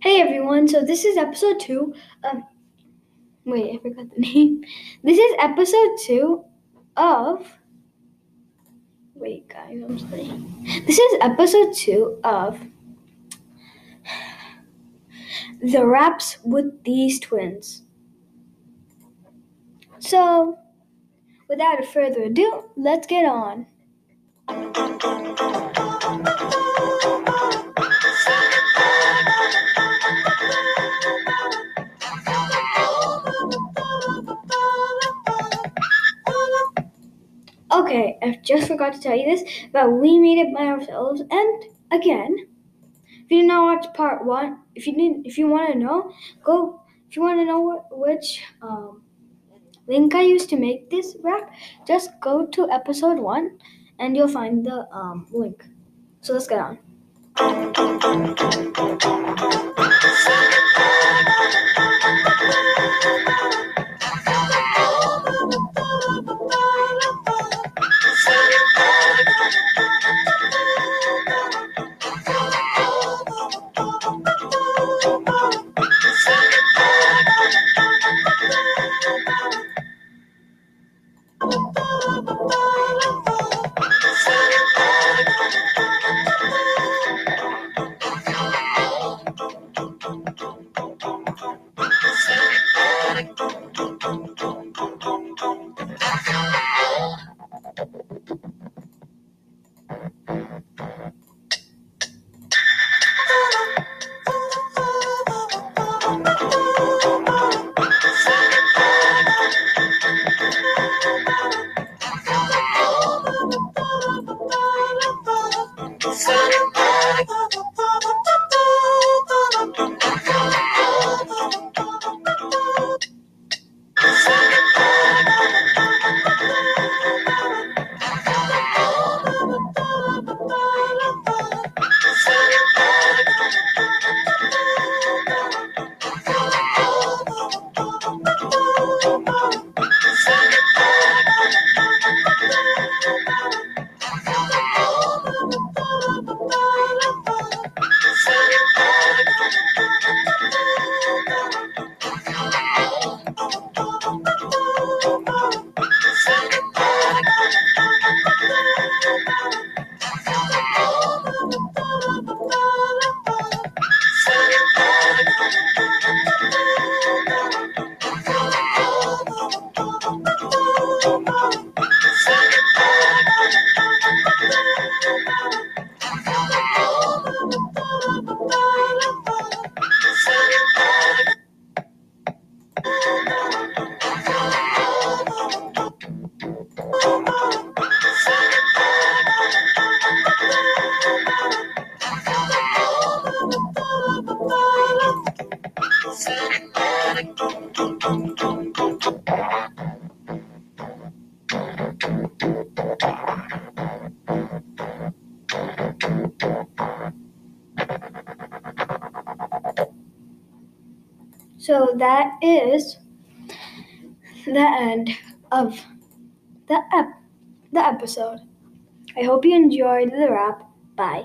Hey everyone, so this is episode two of. Wait, I forgot the name. This is episode two of. Wait, guys, I'm sorry. This is episode two of. The Raps with these twins. So, without further ado, let's get on. Okay, I just forgot to tell you this, but we made it by ourselves. And again, if you did not watch part one, if you didn't, if you want to know, go. If you want to know which um, link I used to make this rap, just go to episode one, and you'll find the um, link. So let's get on. Bye. So that is the end of the ep- the episode. I hope you enjoyed the rap. Bye.